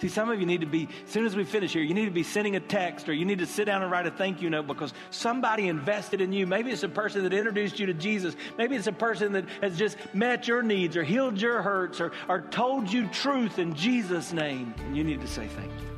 See, some of you need to be, as soon as we finish here, you need to be sending a text or you need to sit down and write a thank you note because somebody invested in you. Maybe it's a person that introduced you to Jesus. Maybe it's a person that has just met your needs or healed your hurts or, or told you truth in Jesus' name. And you need to say thank you.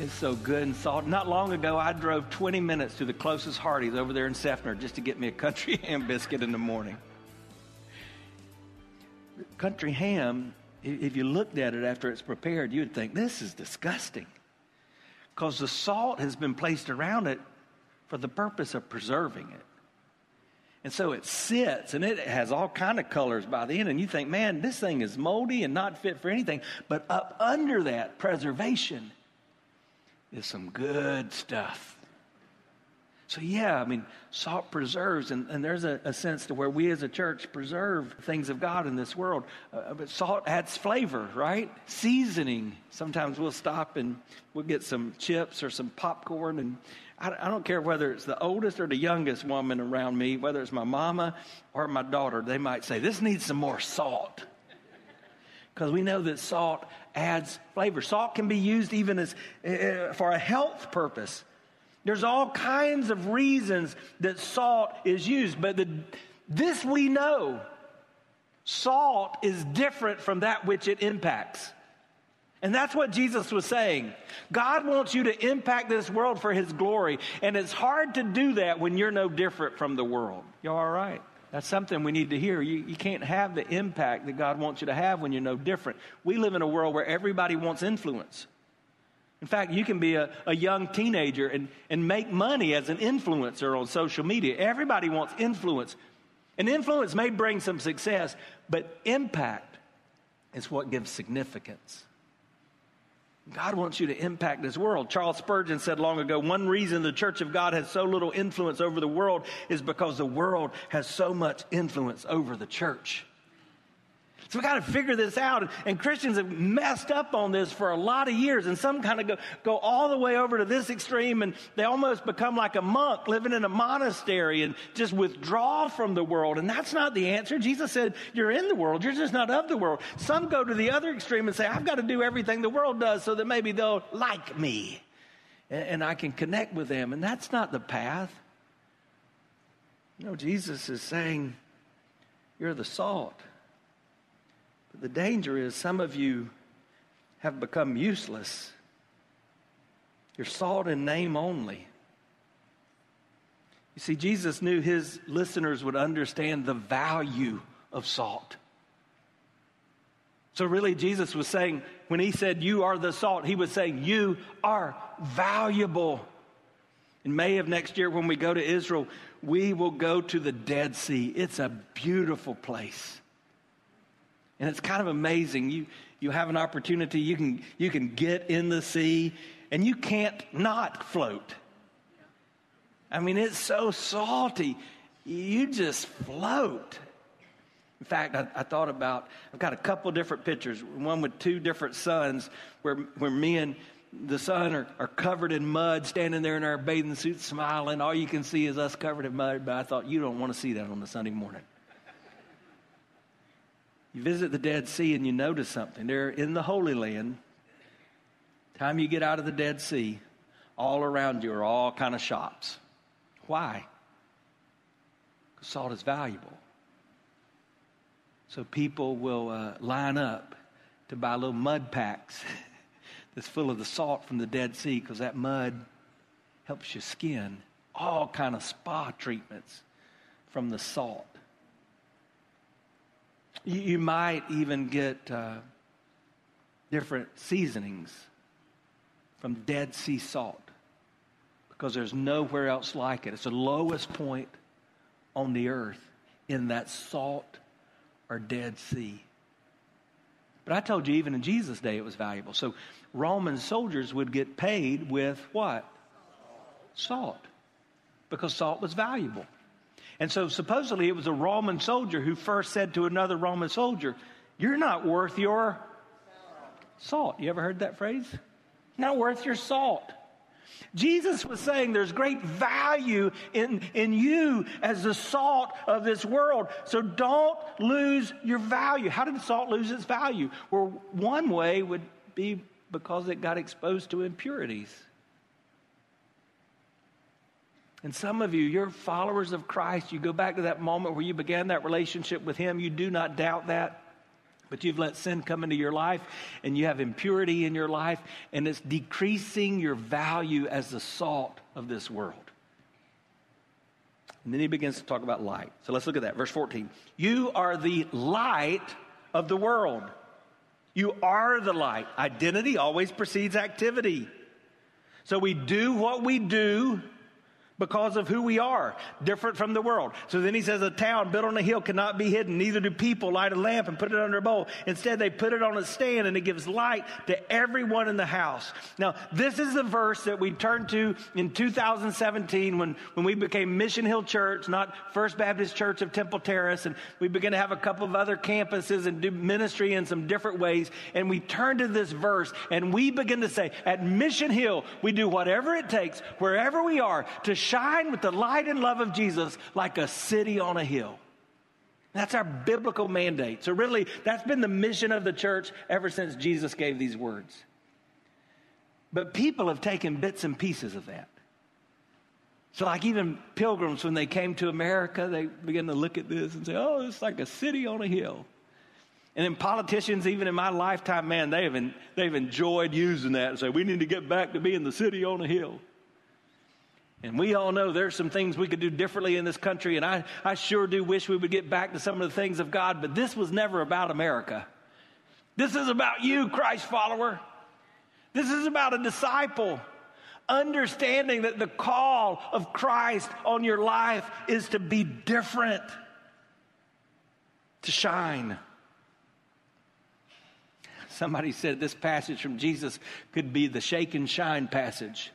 It's so good and salt. Not long ago, I drove 20 minutes to the closest Hardee's over there in Seffner just to get me a country ham biscuit in the morning. Country ham, if you looked at it after it's prepared, you would think, this is disgusting. Because the salt has been placed around it for the purpose of preserving it. And so it sits and it has all kind of colors by the end. And you think, man, this thing is moldy and not fit for anything. But up under that preservation is some good stuff. So, yeah, I mean, salt preserves, and, and there's a, a, sense to where we as a church preserve things of God in this world. Uh, but salt adds flavor, right? Seasoning. Sometimes we'll stop and we'll get some chips or some popcorn. And I, I don't care whether it's the oldest or the youngest woman around me, whether it's my mama or my daughter, they might say, This needs some more salt. Because we know that salt adds flavor. Salt can be used even as uh, for a health purpose. There's all kinds of reasons that salt is used, but the, this we know salt is different from that which it impacts. And that's what Jesus was saying. God wants you to impact this world for his glory, and it's hard to do that when you're no different from the world. You all right? That's something we need to hear. You, you can't have the impact that God wants you to have when you're no different. We live in a world where everybody wants influence. In fact, you can be a, a young teenager and, and make money as an influencer on social media. Everybody wants influence. And influence may bring some success, but impact is what gives significance. God wants you to impact this world. Charles Spurgeon said long ago one reason the church of God has so little influence over the world is because the world has so much influence over the church. So we got to figure this out. And Christians have messed up on this for a lot of years. And some kind of go, go all the way over to this extreme and they almost become like a monk living in a monastery and just withdraw from the world. And that's not the answer. Jesus said, You're in the world, you're just not of the world. Some go to the other extreme and say, I've got to do everything the world does so that maybe they'll like me and, and I can connect with them. And that's not the path. No, Jesus is saying, You're the salt. But the danger is some of you have become useless. You're salt in name only. You see, Jesus knew his listeners would understand the value of salt. So, really, Jesus was saying, when he said, You are the salt, he was saying, You are valuable. In May of next year, when we go to Israel, we will go to the Dead Sea. It's a beautiful place. And it's kind of amazing. You, you have an opportunity, you can, you can get in the sea, and you can't not float. I mean, it's so salty. You just float. In fact, I, I, thought about, I've got a couple different pictures, one with two different sons where, where me and the son are, are covered in mud, standing there in our bathing suits, smiling. All you can see is us covered in mud, but I thought, you don't want to see that on a Sunday morning. You visit the Dead Sea and you notice something. They're in the Holy Land. Time you get out of the Dead Sea, all around you are all kind of shops. Why? Because salt is valuable. So people will uh, line up to buy little mud packs that's full of the salt from the Dead Sea because that mud helps your skin. All kind of spa treatments from the salt. You, you might even get uh, different seasonings from Dead Sea salt because there's nowhere else like it. It's the lowest point on the earth in that salt or Dead Sea. But I told you, even in Jesus' day, it was valuable. So Roman soldiers would get paid with what? Salt. Because salt was valuable. And so supposedly it was a Roman soldier who first said to another Roman soldier, You're not worth your salt. You ever heard that phrase? Not worth your salt. Jesus was saying there's great value in, in you as the salt of this world. So don't lose your value. How did salt lose its value? Well, one way would be because it got exposed to impurities. And some of you, you're followers of Christ. You go back to that moment where you began that relationship with Him. You do not doubt that. But you've let sin come into your life and you have impurity in your life, and it's decreasing your value as the salt of this world. And then he begins to talk about light. So let's look at that. Verse 14. You are the light of the world. You are the light. Identity always precedes activity. So we do what we do because of who we are, different from the world. So then he says, A town built on a hill cannot be hidden, neither do people light a lamp and put it under a bowl. Instead, they put it on a stand and it gives light to everyone in the house. Now, this is the verse that we turned to in 2017 when, when we became Mission Hill Church, not First Baptist Church of Temple Terrace, and we began to have a couple of other campuses and do ministry in some different ways. And we turned to this verse and we begin to say, At Mission Hill, we do whatever it takes, wherever we are, to shine with the light and love of Jesus like a city on a hill. That's our biblical mandate. So, really, that's been the mission of the church ever since Jesus gave these words. But people have taken bits and pieces of that. So, like even pilgrims, when they came to America, they began to look at this and say, oh, it's like a city on a hill. And then politicians, even in my lifetime, man, they have, they've enjoyed using that and say, we need to get back to being the city on a hill. And we all know there's some things we could do differently in this country, and I, I sure do wish we would get back to some of the things of God, but this was never about America. This is about you, Christ follower. This is about a disciple. Understanding that the call of Christ on your life is to be different, to shine. Somebody said this passage from Jesus could be the shake and shine passage.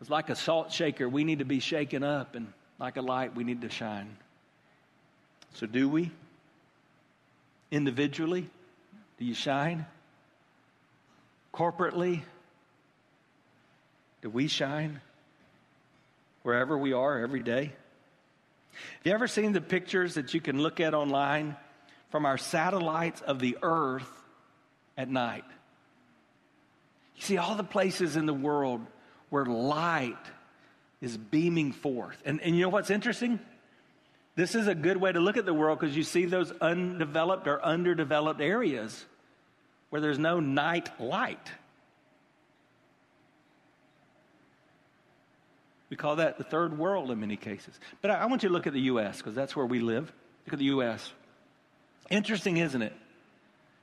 Because, like a salt shaker, we need to be shaken up, and like a light, we need to shine. So, do we? Individually, do you shine? Corporately, do we shine? Wherever we are every day? Have you ever seen the pictures that you can look at online from our satellites of the earth at night? You see all the places in the world where light is beaming forth. And, and you know what's interesting? This is a good way to look at the world because you see those undeveloped or underdeveloped areas where there's no night light. We call that the third world in many cases. But I, want you to look at the U.S. because that's where we live. Look at the U.S. Interesting, isn't it?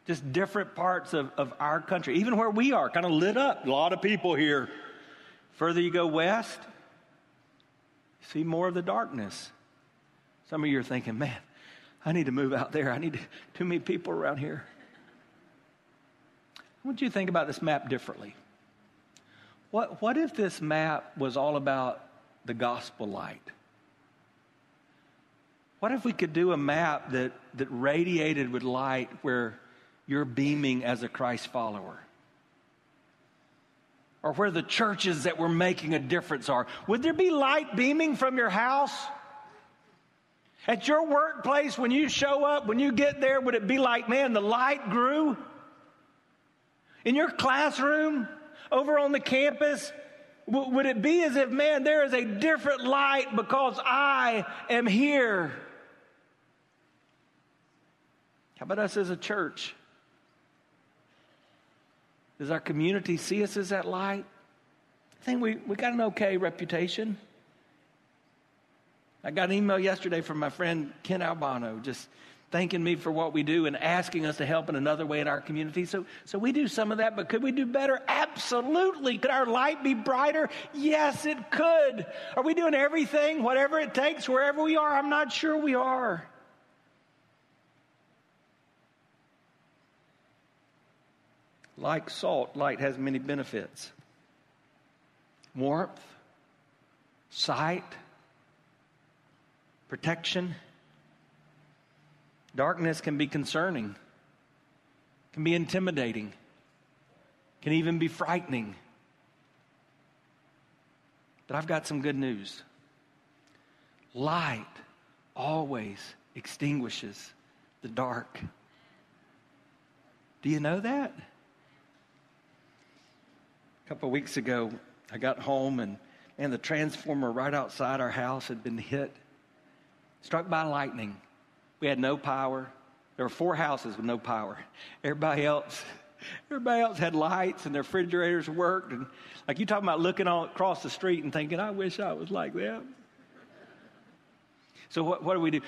Just different parts of, of our country, even where we are, kind of lit up. A lot of people here. Further you go west, you see more of the darkness. Some of you are thinking, man, I need to move out there. I need to, too many people around here. I want you to think about this map differently. What, what if this map was all about the gospel light? What if we could do a map that, that radiated with light where you're beaming as a Christ follower? Or where the churches that were making a difference are. Would there be light beaming from your house? At your workplace, when you show up, when you get there, would it be like, man, the light grew? In your classroom, over on the campus, w- would it be as if, man, there is a different light because I am here? How about us as a church? Does our community see us as that light? I think we, we got an okay reputation. I got an email yesterday from my friend Ken Albano just thanking me for what we do and asking us to help in another way in our community. So, so we do some of that, but could we do better? Absolutely. Could our light be brighter? Yes, it could. Are we doing everything, whatever it takes, wherever we are? I'm not sure we are. Like salt, light has many benefits warmth, sight, protection. Darkness can be concerning, can be intimidating, can even be frightening. But I've got some good news. Light always extinguishes the dark. Do you know that? Couple of weeks ago, I got home and man, the transformer right outside our house had been hit, struck by lightning. We had no power. There were four houses with no power. Everybody else, everybody else had lights and their refrigerators worked. And like you talking about looking all across the street and thinking, I wish I was like them. So what, what do we do?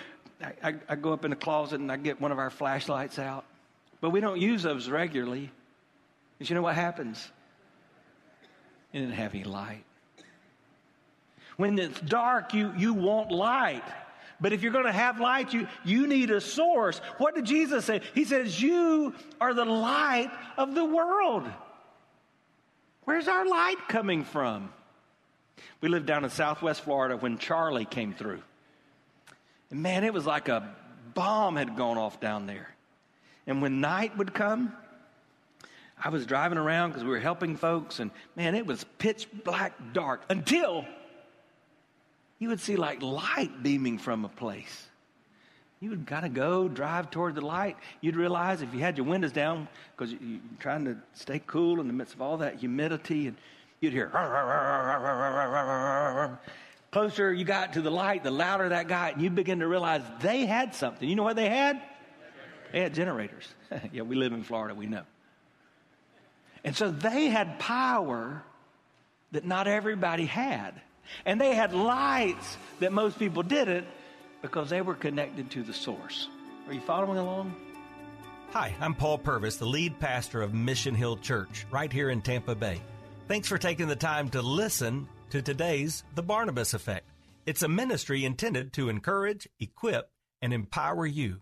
I, I, I go up in the closet and I get one of our flashlights out. But we don't use those regularly. Because you know what happens? Didn't have any light. When it's dark, you, you want light. But if you're going to have light, you, you need a source. What did Jesus say? He says, You are the light of the world. Where's our light coming from? We lived down in southwest Florida when Charley came through. And man, it was like a bomb had gone off down there. And when night would come, I was driving around because we were helping folks, and man, it was pitch black dark until you would see like light beaming from a place. You would kind of go drive toward the light. You'd realize if you had your windows down because you're trying to stay cool in the midst of all that humidity, and you'd hear. Closer you got to the light, the louder that got, and you begin to realize they had something. You know what they had? They had generators. yeah, we live in Florida, we know. And so they had power that not everybody had. And they had lights that most people didn't because they were connected to the source. Are you following along? Hi, I'm Paul Purvis, the lead pastor of Mission Hill Church, right here in Tampa Bay. Thanks for taking the time to listen to today's The Barnabas Effect. It's a ministry intended to encourage, equip, and empower you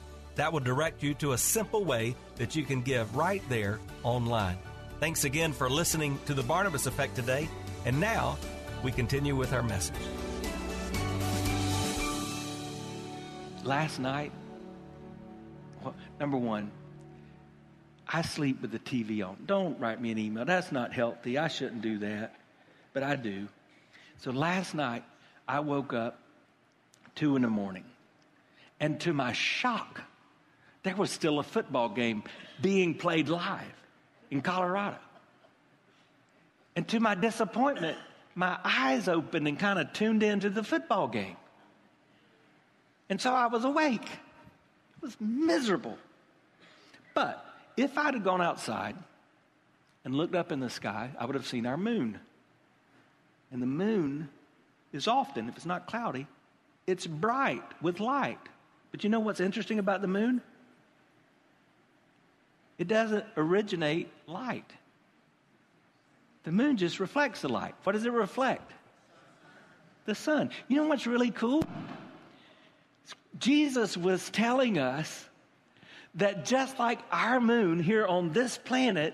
That will direct you to a simple way that you can give right there online. Thanks again for listening to the Barnabas Effect today. And now we continue with our message. Last night, well, number one, I sleep with the TV on. Don't write me an email. That's not healthy. I shouldn't do that. But I do. So last night, I woke up two in the morning. And to my shock, there was still a football game being played live in Colorado. And to my disappointment, my eyes opened and kind of tuned into the football game. And so I was awake. It was miserable. But if I'd have gone outside and looked up in the sky, I would have seen our moon. And the moon is often, if it's not cloudy, it's bright with light. But you know what's interesting about the moon? It doesn't originate light. The moon just reflects the light. What does it reflect? The sun. You know what's really cool? Jesus was telling us that just like our moon here on this planet,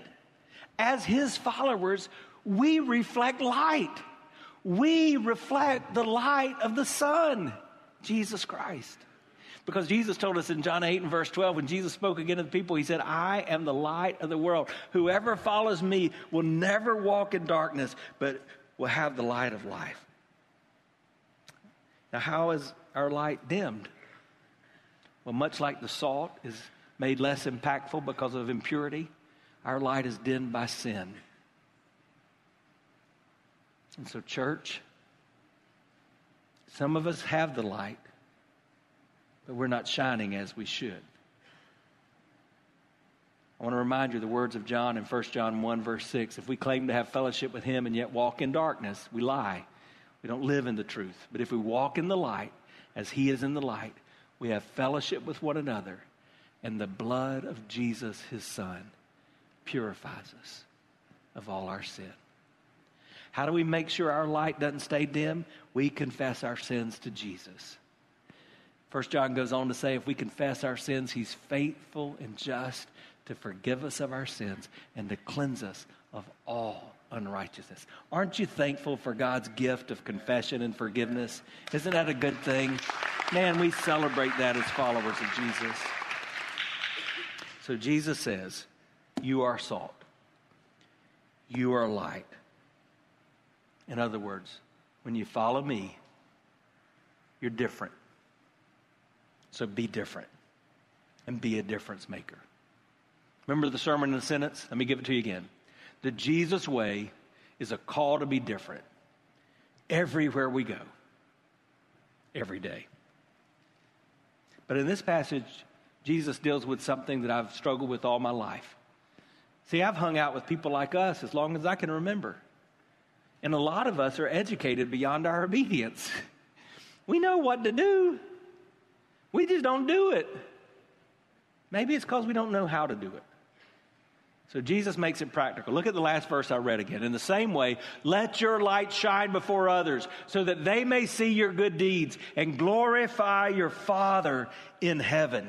as his followers, we reflect light. We reflect the light of the sun, Jesus Christ. Because Jesus told us in John 8 and verse 12, when Jesus spoke again to the people, he said, I am the light of the world. Whoever follows me will never walk in darkness, but will have the light of life. Now, how is our light dimmed? Well, much like the salt is made less impactful because of impurity, our light is dimmed by sin. And so, church, some of us have the light, but we're not shining as we should. I want to remind you the words of John in 1 John 1, verse 6. If we claim to have fellowship with him and yet walk in darkness, we lie. We don't live in the truth. But if we walk in the light, as he is in the light, we have fellowship with one another, and the blood of Jesus, his son, purifies us of all our sin. How do we make sure our light doesn't stay dim? We confess our sins to Jesus. First John goes on to say, if we confess our sins, he's faithful and just to forgive us of our sins and to cleanse us of all unrighteousness. Aren't you thankful for God's gift of confession and forgiveness? Isn't that a good thing? Man, we celebrate that as followers of Jesus. So Jesus says, You are salt, you are light. In other words, when you follow me, you're different. So be different and be a difference maker. Remember the sermon in the sentence? Let me give it to you again. The Jesus way is a call to be different everywhere we go, every day. But in this passage, Jesus deals with something that I've struggled with all my life. See, I've hung out with people like us as long as I can remember. And a lot of us are educated beyond our obedience. We know what to do, we just don't do it. Maybe it's because we don't know how to do it. So Jesus makes it practical. Look at the last verse I read again. In the same way, let your light shine before others so that they may see your good deeds and glorify your Father in heaven.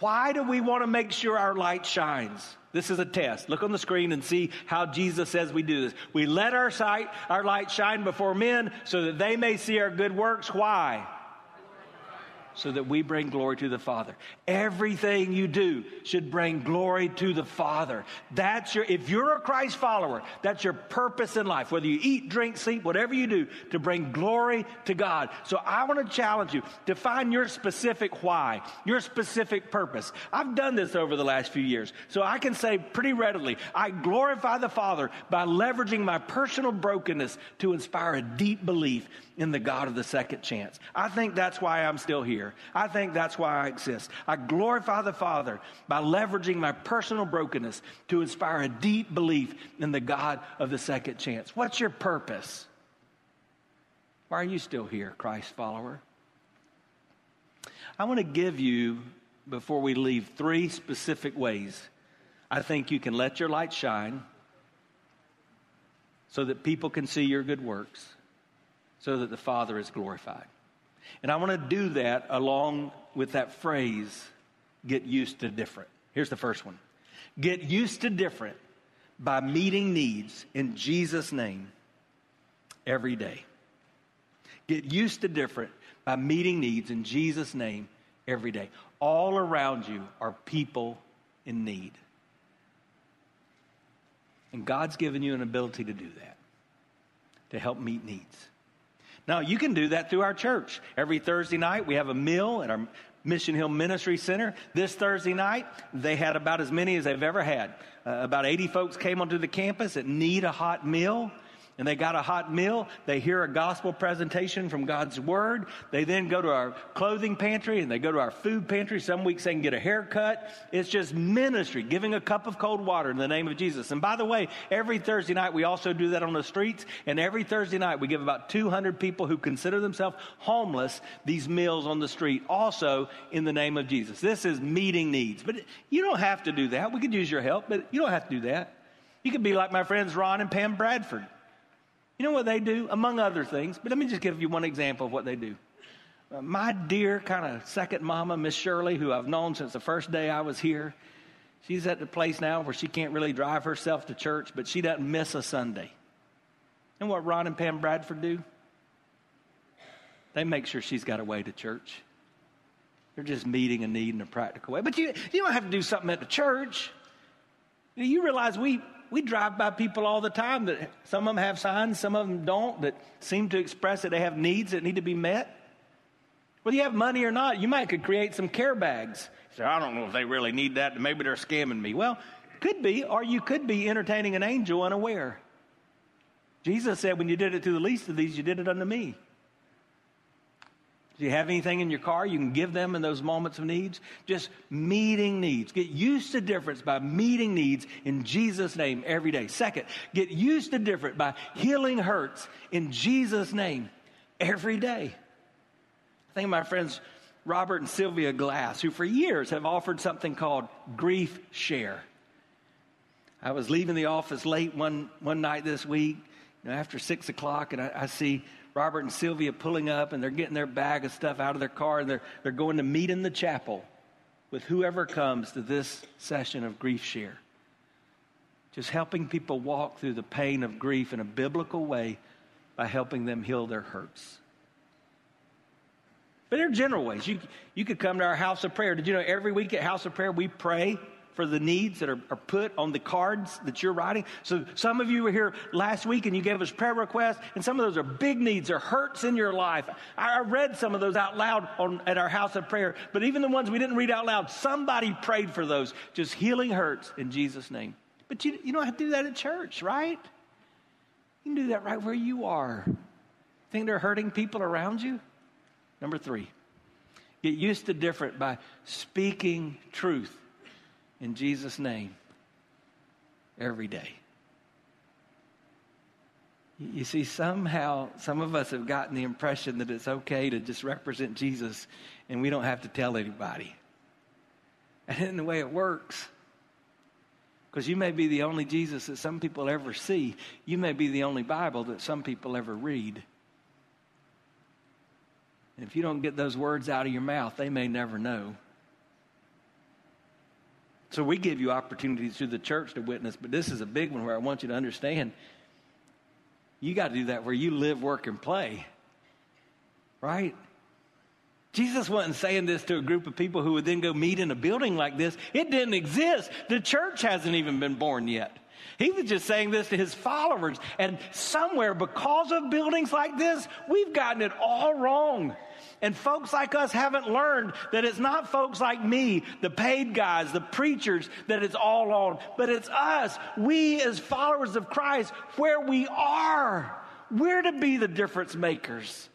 Why do we want to make sure our light shines? This is a test. Look on the screen and see how Jesus says we do this. We let our sight, our light shine before men so that they may see our good works. Why? So that we bring glory to the Father. Everything you do should bring glory to the Father. That's your, if you're a Christ follower, that's your purpose in life. Whether you eat, drink, sleep, whatever you do, to bring glory to God. So I want to challenge you to find your specific why, your specific purpose. I've done this over the last few years. So I can say pretty readily, I glorify the Father by leveraging my personal brokenness to inspire a deep belief in the God of the second chance. I think that's why I'm still here. I think that's why I exist. I glorify the Father by leveraging my personal brokenness to inspire a deep belief in the God of the second chance. What's your purpose? Why are you still here, Christ follower? I want to give you, before we leave, three specific ways I think you can let your light shine so that people can see your good works so that the Father is glorified. And I want to do that along with that phrase, get used to different. Here's the first one get used to different by meeting needs in Jesus' name every day. Get used to different by meeting needs in Jesus' name every day. All around you are people in need. And God's given you an ability to do that, to help meet needs. Now, you can do that through our church. Every Thursday night, we have a meal at our Mission Hill Ministry Center. This Thursday night, they had about as many as they've ever had. Uh, about 80 folks came onto the campus that need a hot meal and they got a hot meal. They hear a gospel presentation from God's word. They then go to our clothing pantry and they go to our food pantry. Some weeks they can get a haircut. It's just ministry, giving a cup of cold water in the name of Jesus. And by the way, every Thursday night we also do that on the streets. And every Thursday night we give about 200 people who consider themselves homeless these meals on the street, also in the name of Jesus. This is meeting needs. But you don't have to do that. We could use your help, but you don't have to do that. You could be like my friends Ron and Pam Bradford. You know what they do, among other things? But let me just give you one example of what they do. Uh, my dear kind of second mama, Miss Shirley, who I've known since the first day I was here, she's at the place now where she can't really drive herself to church, but she doesn't miss a Sunday. And what Ron and Pam Bradford do? They make sure she's got a way to church. They're just meeting a need in a practical way. But you, you don't have to do something at the church. You realize we we drive by people all the time that some of them have signs, some of them don't, that seem to express that they have needs that need to be met. Whether you have money or not, you might could create some care bags. So I don't know if they really need that. Maybe they're scamming me. Well, could be, or you could be entertaining an angel unaware. Jesus said, when you did it to the least of these, you did it unto me. Do you have anything in your car you can give them in those moments of needs? Just meeting needs. Get used to difference by meeting needs in Jesus' name every day. Second, get used to different by healing hurts in Jesus' name every day. I think my friends Robert and Sylvia Glass, who for years have offered something called Grief Share. I was leaving the office late one, one night this week, you know, after six o'clock, and I, I see Robert and Sylvia pulling up and they're getting their bag of stuff out of their car and they're, they're going to meet in the chapel with whoever comes to this session of grief share. Just helping people walk through the pain of grief in a biblical way by helping them heal their hurts. But there are general ways. You, you could come to our house of prayer. Did you know every week at House of Prayer we pray for the needs that are, are, put on the cards that you're writing. So some of you were here last week and you gave us prayer requests, and some of those are big needs or hurts in your life. I, I read some of those out loud on, at our house of prayer, but even the ones we didn't read out loud, somebody prayed for those. Just healing hurts in Jesus' name. But you, you don't have to do that at church, right? You can do that right where you are. Think they're hurting people around you? Number three, get used to different by speaking truth in Jesus' name every day. You see, somehow, some of us have gotten the impression that it's okay to just represent Jesus and we don't have to tell anybody. And in the way it works, because you may be the only Jesus that some people ever see, you may be the only Bible that some people ever read. And if you don't get those words out of your mouth, they may never know. So we give you opportunities through the church to witness, but this is a big one where I want you to understand you got to do that where you live, work, and play. Right? Jesus wasn't saying this to a group of people who would then go meet in a building like this. It didn't exist. The church hasn't even been born yet. He was just saying this to his followers. And somewhere, because of buildings like this, we've gotten it all wrong. And folks like us haven't learned that it's not folks like me, the paid guys, the preachers, that it's all on, but it's us, we as followers of Christ, where we are. We're to be the difference makers.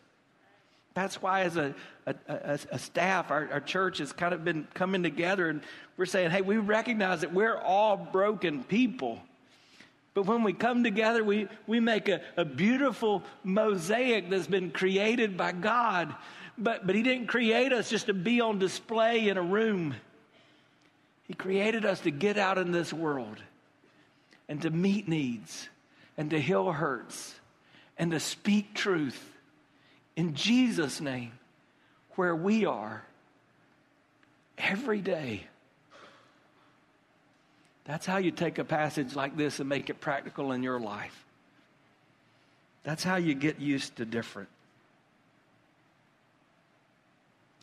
That's why, as a, a, a, a staff, our, our church has kind of been coming together and we're saying, hey, we recognize that we're all broken people. But when we come together, we, we make a, a beautiful mosaic that's been created by God but, but He didn't create us just to be on display in a room. He created us to get out in this world and to meet needs and to heal hurts and to speak truth in Jesus' name where we are every day. That's how you take a passage like this and make it practical in your life. That's how you get used to different.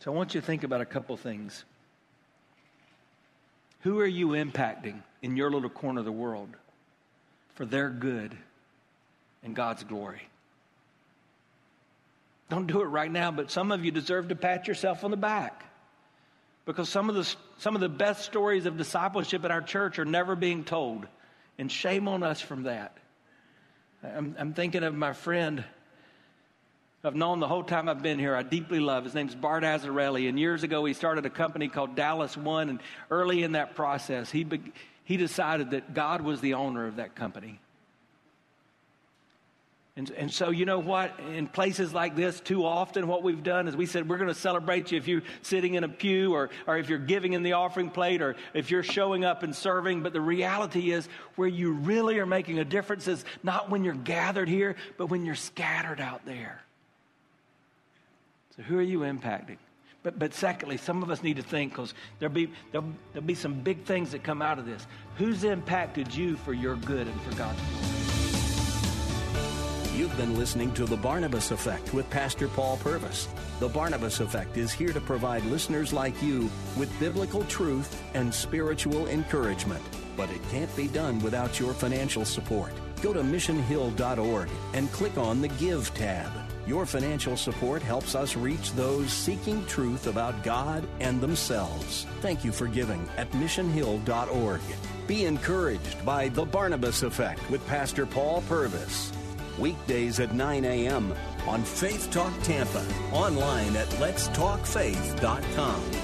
So I want you to think about a couple things. Who are you impacting in your little corner of the world for their good and God's glory? Don't do it right now, but some of you deserve to pat yourself on the back because some of the, some of the best stories of discipleship at our church are never being told. And shame on us from that. I'm, I'm thinking of my friend I've known the whole time I've been here. I deeply love. His name's Bart Azzarelli. And years ago, he started a company called Dallas One. And early in that process, he, be, he decided that God was the owner of that company. And, and so, you know what? In places like this, too often, what we've done is we said, we're going to celebrate you if you're sitting in a pew or, or if you're giving in the offering plate or if you're showing up and serving. But the reality is, where you really are making a difference is not when you're gathered here, but when you're scattered out there. So who are you impacting? But, but secondly, some of us need to think because there'll be, there'll, there'll be some big things that come out of this. Who's impacted you for your good and for God's glory? You've been listening to The Barnabas Effect with Pastor Paul Purvis. The Barnabas Effect is here to provide listeners like you with biblical truth and spiritual encouragement. but it can't be done without your financial support. Go to missionhill.org and click on the Give tab. Your financial support helps us reach those seeking truth about God and themselves. Thank you for giving at missionhill.org. Be encouraged by The Barnabas Effect with Pastor Paul Purvis. Weekdays at 9 a.m. on Faith Talk Tampa, online at letstalkfaith.com.